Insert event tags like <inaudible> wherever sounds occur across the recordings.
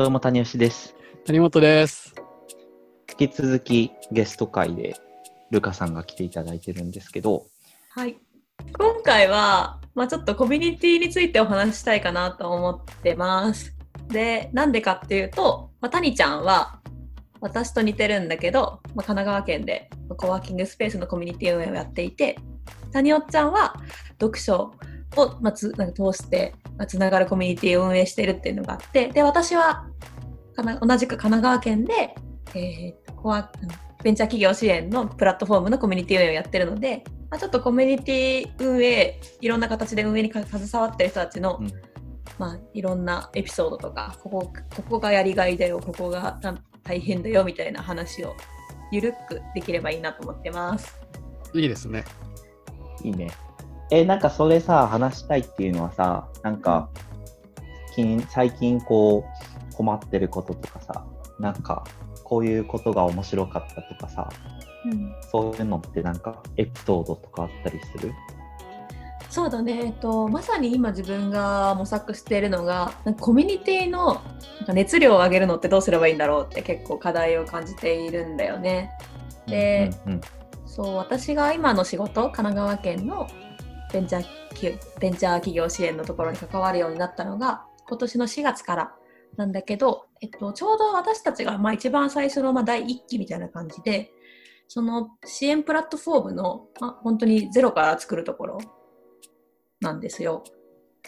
どうも谷吉です。谷本です。引き続きゲスト会でルカさんが来ていただいてるんですけど、はい。今回は、まあ、ちょっとコミュニティについてお話ししたいかなと思ってます。で、なんでかっていうと、まあ、谷ちゃんは私と似てるんだけど、まあ、神奈川県でコワーキングスペースのコミュニティ運営をやっていて、谷尾ちゃんは読書を、まあ、つなんか通して、まあ、つながるコミュニティを運営しているっていうのがあって、で、私は同じく神奈川県で、えーとコアベンチャー企業支援のプラットフォームのコミュニティ運営をやってるので、まあ、ちょっとコミュニティ運営いろんな形で運営にか携わってる人たちの、うんまあ、いろんなエピソードとかここここがやりがいだよここがな大変だよみたいな話をゆるくできればいいなと思ってます。いいですね。いいね。え、なんかそれさ、話したいっていうのはさ、なんか、近最近こう、困ってることとかさ、なんか、こういうことが面白かったとかさ、うん。そういうのってなんかエピソードとかあったりする？そうだね、えっと、まさに今自分が模索しているのがコミュニティの熱量を上げるのってどうすればいいんだろうって結構課題を感じているんだよね。でうんうん。そう私が今の仕事神奈川県のベンチャー企ベンチャー企業支援のところに関わるようになったのが今年の4月からなんだけど、えっと、ちょうど私たちがまあ一番最初のまあ第1期みたいな感じでその支援プラットフォームの、まあ、本当にゼロから作るところなんですよ。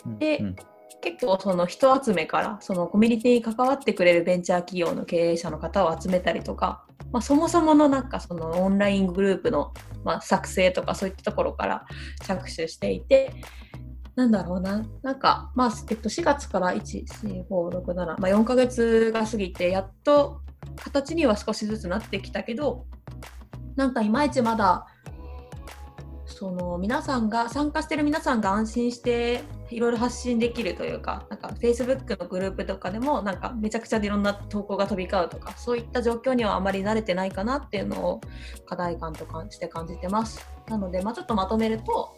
うんでうん結構その人集めからそのコミュニティに関わってくれるベンチャー企業の経営者の方を集めたりとか、まあ、そもそものなんかそのオンライングループの、まあ、作成とかそういったところから着手していてなんだろうな。なんか、まあえっと、4月から14567、まあ、4ヶ月が過ぎてやっと形には少しずつなってきたけどなんかいまいちまだその皆さんが参加してる皆さんが安心していろいろ発信できるというかなんか Facebook のグループとかでもなんかめちゃくちゃいろんな投稿が飛び交うとかそういった状況にはあまり慣れてないかなっていうのを課題感と感じて感じてます。なので、まあ、ちょっとまとめると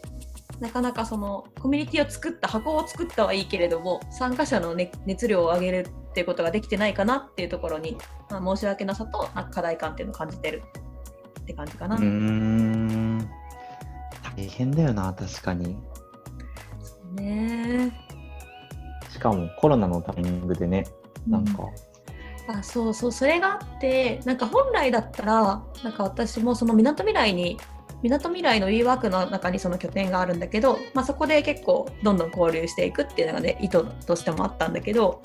なかなかそのコミュニティを作った箱を作ったはいいけれども参加者の、ね、熱量を上げるっていうことができてないかなっていうところに、まあ、申し訳なさとなんか課題感っていうのを感じてる。って感じかな。うーん。大変だよな、確かに。ね。しかもコロナのタイミングでね、なんか、あそうそう。それがあってなんか本来だったらなんか私もそのみなとみらいにみなとみらいの WeWork の中にその拠点があるんだけど、まあ、そこで結構どんどん交流していくっていうのがね意図としてもあったんだけど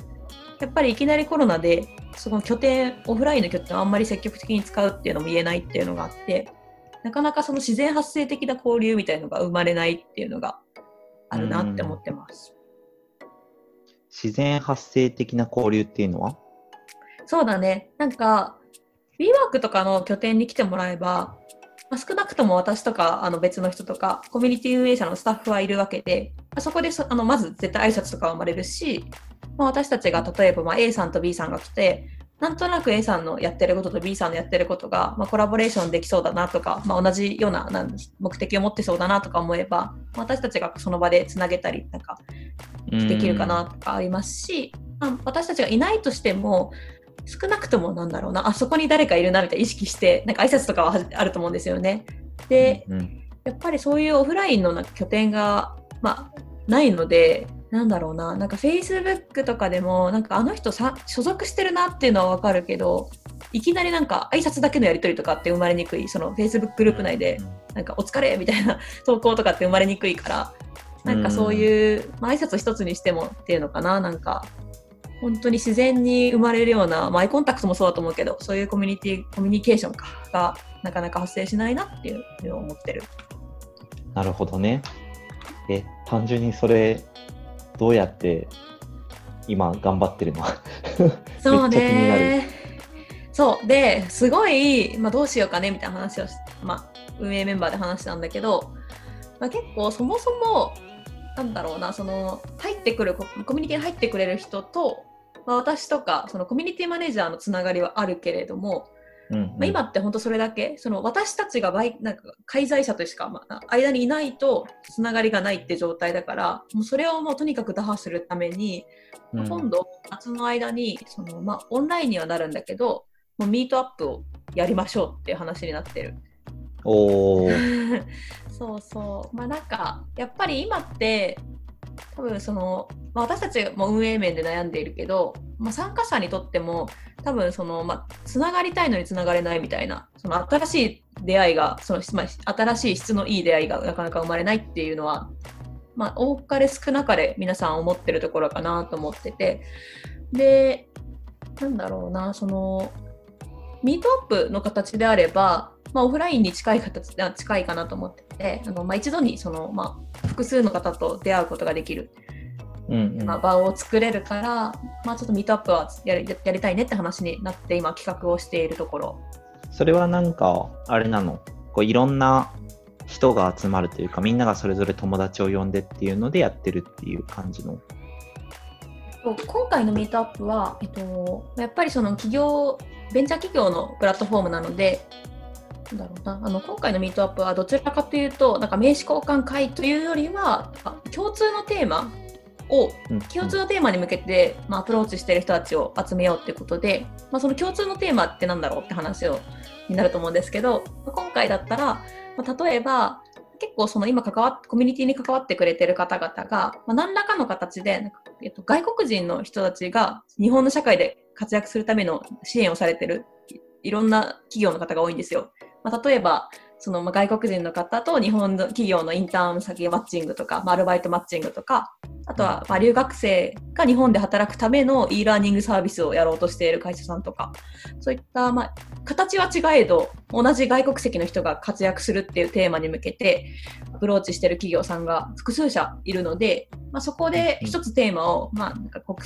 やっぱりいきなりコロナでその拠点オフラインの拠点をあんまり積極的に使うっていうのも言えないっていうのがあってなかなかその自然発生的な交流みたいのが生まれないっていうのがあるなって思ってます。自然発生的な交流っていうのは？そうだね。なんか、WeWork とかの拠点に来てもらえば、まあ、少なくとも私とかあの別の人とか、コミュニティ運営者のスタッフはいるわけで、まあそこであのまず絶対挨拶とかは生まれるし、まあ、私たちが例えばまあ A さんと B さんが来て、なんとなく A さんのやってることと B さんのやってることが、まあ、コラボレーションできそうだなとか、まあ、同じような目的を持ってそうだなとか思えば、まあ私たちがその場でつなげたり、なんかできるかなとかありますし、まあ私たちがいないとしても少なくともなんだろうなあそこに誰かいるなみたいな意識してなんか挨拶とかははあると思うんですよね。でうんやっぱりそういうオフラインのなんか拠点が、まあ、ないのでなんだろうななんか Facebook とかでもなんかあの人さ所属してるなっていうのは分かるけどいきなりなんか挨拶だけのやり取りとかって生まれにくいその Facebook グループ内でなんかお疲れみたいな <laughs> 投稿とかって生まれにくいからなんかそういう、まあ、挨拶一つにしてもっていうのかななんか本当に自然に生まれるような、まあ、アイコンタクトもそうだと思うけどそういうコミュニティコミュニケーションかがなかなか発生しないなっていうのを思ってる。なるほどね。え、単純にそれ、どうやって今頑張ってるの？<laughs> そうねそうですごい、まあ、どうしようかねみたいな話をし、まあ、運営メンバーで話したんだけど、まあ、結構そもそもなんだろうなその入ってくるココミュニティに入ってくれる人と、まあ、私とかそのコミュニティマネージャーのつながりはあるけれどもうんうん。まあ、今って本当それだけ？その私たちがバイなんか介在者としか、まあ、間にいないとつながりがないって状態だからもうそれをもうとにかく打破するために、うん。今度夏の間にその、まあ、オンラインにはなるんだけどもうミートアップをやりましょうっていう話になってる。おー。<laughs> そうそう。まあなんかやっぱり今って多分その、まあ、私たちも運営面で悩んでいるけど、まあ、参加者にとっても多分その、まあ、つながりたいのにつながれないみたいなその新しい出会いがその、まあ、新しい質のいい出会いがなかなか生まれないっていうのは、まあ、多かれ少なかれ皆さん思ってるところかなと思ってて。でなんだろうなそのミートアップの形であれば、まあ、オフラインに近い形あ近いかなと思っててあの、まあ、一度にその、まあ、複数の方と出会うことができる、うんうんまあ、場を作れるから、まあ、ちょっとミートアップはやりやりたいねって話になって今企画をしているところ。それはなんか、あれなの？こういろんな人が集まるというか、みんながそれぞれ友達を呼んでっていうのでやってるっていう感じの？今回のミートアップは、えっと、やっぱりその企業ベンチャー企業のプラットフォームなのでなんだろうなあの今回のミートアップはどちらかというとなんか名刺交換会というよりはあ共通のテーマをうん。共通のテーマに向けて、まあ、アプローチしている人たちを集めようっていうことで、まあ、その共通のテーマってなんだろうって話をになると思うんですけど今回だったら、まあ、例えば結構その今関わっコミュニティに関わってくれてる方々が、まあ、何らかの形でなんか、えっと、外国人の人たちが日本の社会で活躍するための支援をされてるいろんな企業の方が多いんですよ。まあ、例えばそのまあ外国人の方と日本の企業のインターン先マッチングとか、まあアルバイトマッチングとかあとはまあ留学生が日本で働くための e ラーニングサービスをやろうとしている会社さんとかそういった、まあ、形は違えど同じ外国籍の人が活躍するっていうテーマに向けてアプローチしている企業さんが複数社いるので、まあ、そこで一つテーマを、まあ、なんか国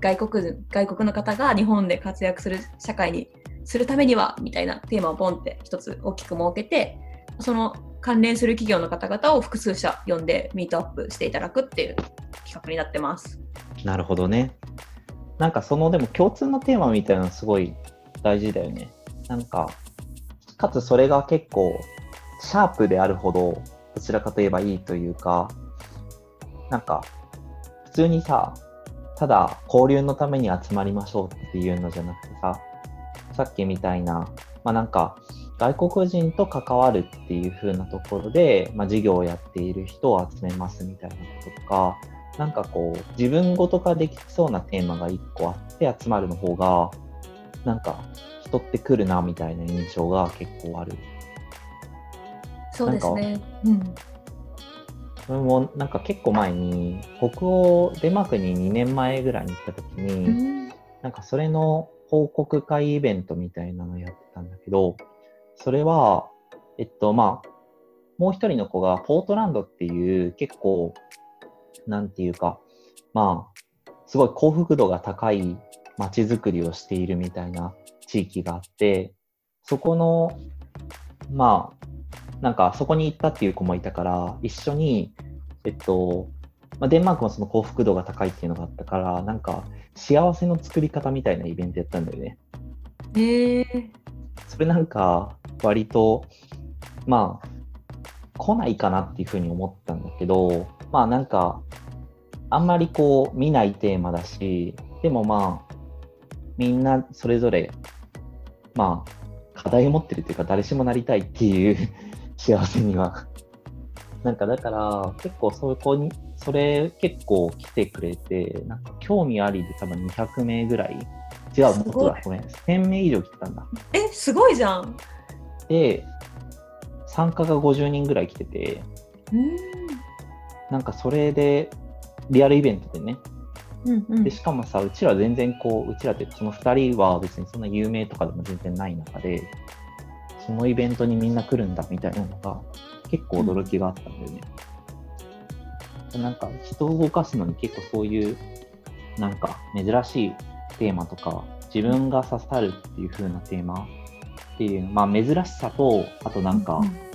外国人外国の方が日本で活躍する社会にするためにはみたいなテーマをポンって一つ大きく設けてその関連する企業の方々を複数社呼んでミートアップしていただくっていう企画になってます。なるほどね。なんかそのでも共通のテーマみたいなのすごい大事だよね。なんか、かつそれが結構シャープであるほどどちらかといえばいいというか、なんか普通にさ、ただ交流のために集まりましょうっていうのじゃなくてさ、さっきみたいな、まあなんか外国人と関わるっていう風なところで、まあ、事業をやっている人を集めますみたいなこととか、なんかこう、自分ごと化できそうなテーマが一個あって集まるの方が、なんか人って来るなみたいな印象が結構ある。そうですね。うん。それもなんか結構前に、北欧、デンマークに2年前ぐらいに行った時に、うんなんかそれの報告会イベントみたいなのやってたんだけど、それは、えっと、まあ、もう一人の子がポートランドっていう結構、なんていうか、まあ、すごい幸福度が高い街づくりをしているみたいな地域があって、そこの、まあ、なんかそこに行ったっていう子もいたから、一緒に、えっと、まあ、デンマークもその幸福度が高いっていうのがあったから、なんか幸せの作り方みたいなイベントやったんだよね。へえそれなんか割と、まあ、来ないかなっていうふうに思ったんだけど、まあなんか、あんまりこう見ないテーマだし、でもまあ、みんなそれぞれ、まあ、課題を持ってるっていうか、誰しもなりたいっていう <laughs> 幸せには。なんかだから、結構そこに、それ結構来てくれて、なんか興味ありで多分200名ぐらい。違う、もっとだ、ごめん。1000名以上来てたんだ。え、すごいじゃん。で、参加が50人ぐらい来てて、うん。なんかそれで、リアルイベントでね、うんうんでしかもさ、うちら全然こう、うちらってその2人は別にそんな有名とかでも全然ない中で、そのイベントにみんな来るんだみたいなのが結構驚きがあったんだよね。なんか人を動かすのに結構そういうなんか珍しいテーマとか自分が刺さるっていう風なテーマっていう、まあ珍しさと、あとなんか、うん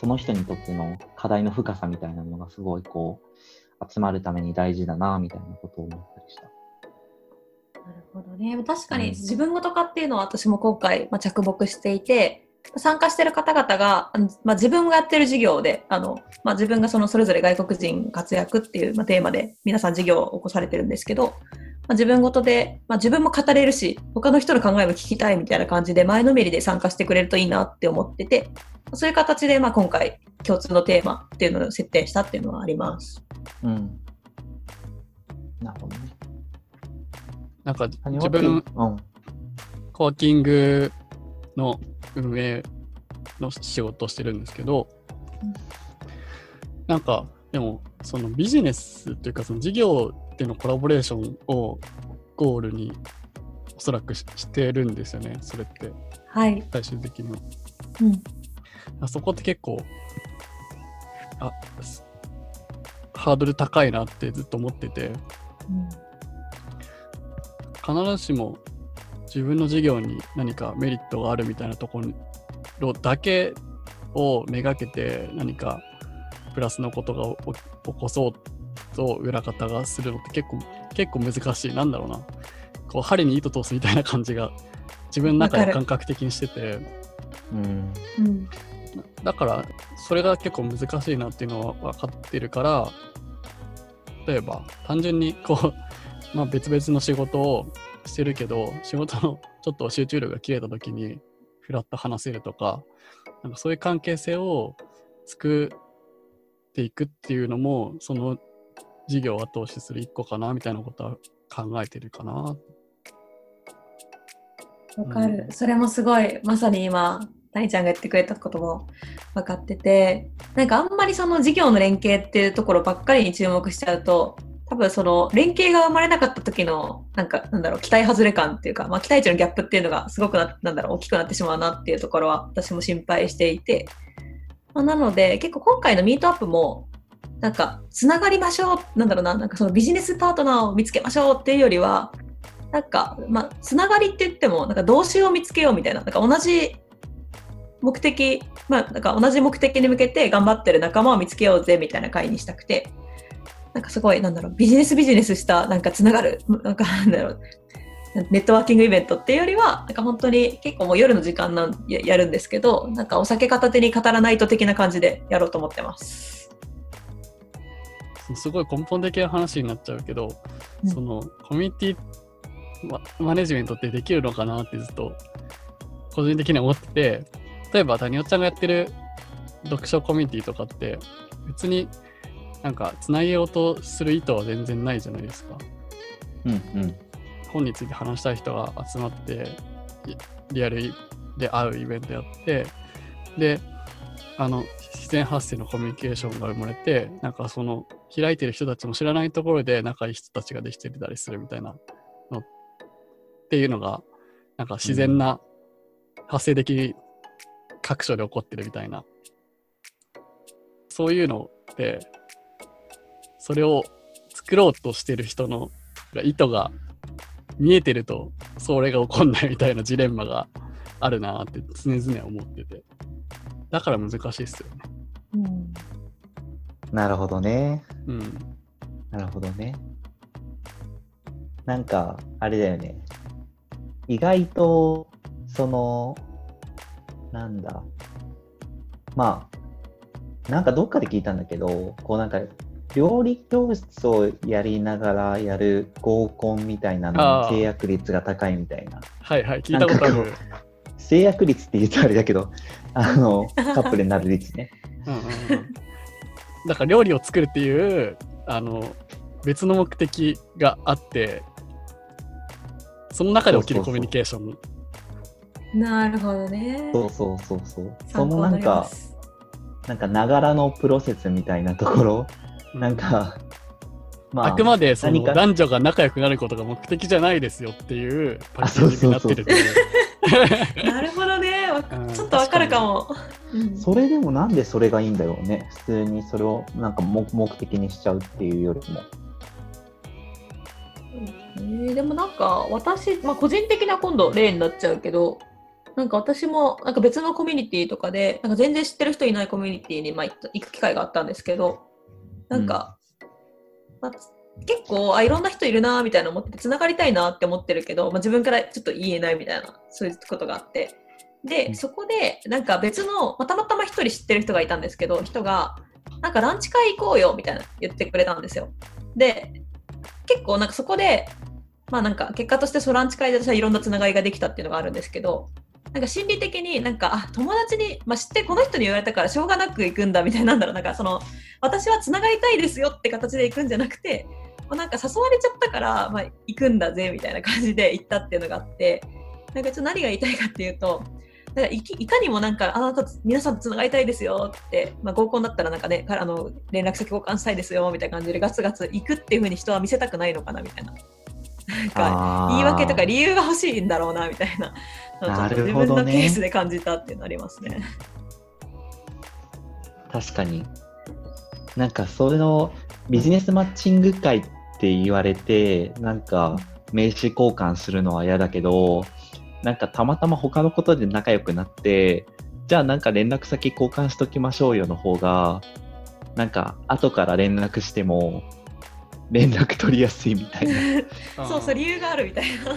その人にとっての課題の深さみたいなのがすごいこう集まるために大事だなみたいなことを思ったりした。なるほどね。確かにうん自分ごと化っていうのは私も今回、まあ、着目していて、参加してる方々が、まあ、自分がやってる事業で、あのまあ、自分がそのそれぞれ外国人活躍っていう、まあ、テーマで皆さん事業を起こされてるんですけど、まあ、自分ごとで、まあ、自分も語れるし、他の人の考えも聞きたいみたいな感じで前のめりで参加してくれるといいなって思ってて、そういう形で、まあ、今回共通のテーマっていうのを設定したっていうのはあります。うん。なるほどね。なんか谷自分、うん。コワーキングの運営の仕事をしてるんですけど、うんなんか、でも、そのビジネスというか、その事業でのコラボレーションをゴールにおそらくししてるんですよね、それって、はい。最終的に。うん。あそこって結構、あ、すハードル高いなってずっと思ってて、必ずしも自分の事業に何かメリットがあるみたいなところだけをめがけて何かプラスのことが起起こそうと裏方がするのって結構結構難しいなんだろうなこう針に糸通すみたいな感じが自分の中で感覚的にしててうん。うん。だからそれが結構難しいなっていうのは分かってるから例えば単純にこう、まあ、別々の仕事をしてるけど仕事のちょっと集中力が切れた時にフラッと話せるとかなんかそういう関係性を作っていくっていうのもその事業を後押しする一個かなみたいなことは考えてるかな。わかる、うんそれもすごいまさに今谷ちゃんが言ってくれたことも分かっててなんかあんまりその事業の連携っていうところばっかりに注目しちゃうと多分その連携が生まれなかった時のなんかなんだろう期待外れ感っていうか、まあ、期待値のギャップっていうのがすごくななんだろう大きくなってしまうなっていうところは私も心配していて、まあ、なので結構今回のミートアップもなんかつながりましょうなんだろうななんかそのビジネスパートナーを見つけましょうっていうよりはなんか、まあ、つながりって言っても、なんか動詞を見つけようみたいな、なんか同じ目的、まあ、なんか同じ目的に向けて頑張ってる仲間を見つけようぜみたいな会にしたくて、なんかすごい、なんだろう、ビジネスビジネスした、なんかつながる、なんかなんだろう、ネットワーキングイベントっていうよりは、なんか本当に結構もう夜の時間なんややるんですけど、なんかお酒片手に語らないと的な感じでやろうと思ってます。すごい根本的な話になっちゃうけど、うんそのコミュニティママネジメントってできるのかなってずっと個人的には思ってて例えば谷尾ちゃんがやってる読書コミュニティとかって別になんかつなげようとする意図は全然ないじゃないですかうんうん。本について話したい人が集まっていリアルで会うイベントやってであの自然発生のコミュニケーションが生まれてなんかその開いてる人たちも知らないところで仲いい人たちができてたりするみたいなのっていうのがなんか自然な発生的に各所で起こってるみたいなそういうのってそれを作ろうとしてる人の意図が見えてるとそれが起こんないみたいなジレンマがあるなって常々思っててだから難しいっすよねうんなるほどね。うんなるほどね。なんか、あれだよね。意外と、その、なんだ。まあ、なんかどっかで聞いたんだけど、こうなんか、料理教室をやりながらやる合コンみたいなのあーの制約率が高いみたいな。はいはい聞いたことある制約率って言うとあれだけど、あの、<laughs> カップルになる率ね。うんうんうんだから料理を作るっていうあの別の目的があってその中で起きるコミュニケーションなるほどね。そうそうそうそう。そのなんか。なんか、ながらのプロセスみたいなところ、なんか、<laughs> まあくまでその何か男女が仲良くなることが目的じゃないですよっていうパッケージになってる <laughs> なるほどね。ちょっとわかるかも。うんそれでもなんでそれがいいんだろうね。普通にそれをなんか目目的にしちゃうっていうよりも。えーでもなんか私、まあ、個人的な今度例になっちゃうけどなんか私もなんか別のコミュニティとかでなんか全然知ってる人いないコミュニティにま行く機会があったんですけどなんか、まあ結構あいろんな人いるなみたいな思ってつながりたいなって思ってるけど、まあ、自分からちょっと言えないみたいなそういうことがあって。で、うん。そこでなんか別の、まあ、たまたま一人知ってる人がいたんですけど人がなんかランチ会行こうよみたいな言ってくれたんですよ。で結構なんかそこでまあなんか結果としてそのランチ会で私はいろんなつながりができたっていうのがあるんですけどなんか心理的になんかあ友達に、まあ、知ってこの人に言われたからしょうがなく行くんだみたいなんだろうなんかその私はつながりたいですよって形で行くんじゃなくて、まあ、なんか誘われちゃったから、まあ、行くんだぜみたいな感じで行ったっていうのがあってなんかちょっと何が言いたいかっていうとだかいいかにもなんかあなた皆さんとつながりたいですよって、まあ、合コンだったらなんかねあの連絡先交換したいですよみたいな感じでガツガツ行くっていうふうに人は見せたくないのかなみたいな。なんか言い訳とか理由が欲しいんだろうなみたいな <laughs> なるほどね分のケースで感じたっていうのありますね。確かに。なんかそれのビジネスマッチング会って言われて、なんか名刺交換するのは嫌だけど、なんかたまたま他のことで仲良くなって、じゃあなんか連絡先交換しときましょうよの方が、なんか後から連絡しても連絡取りやすいみたいな。<laughs> そうそう理由があるみたいな。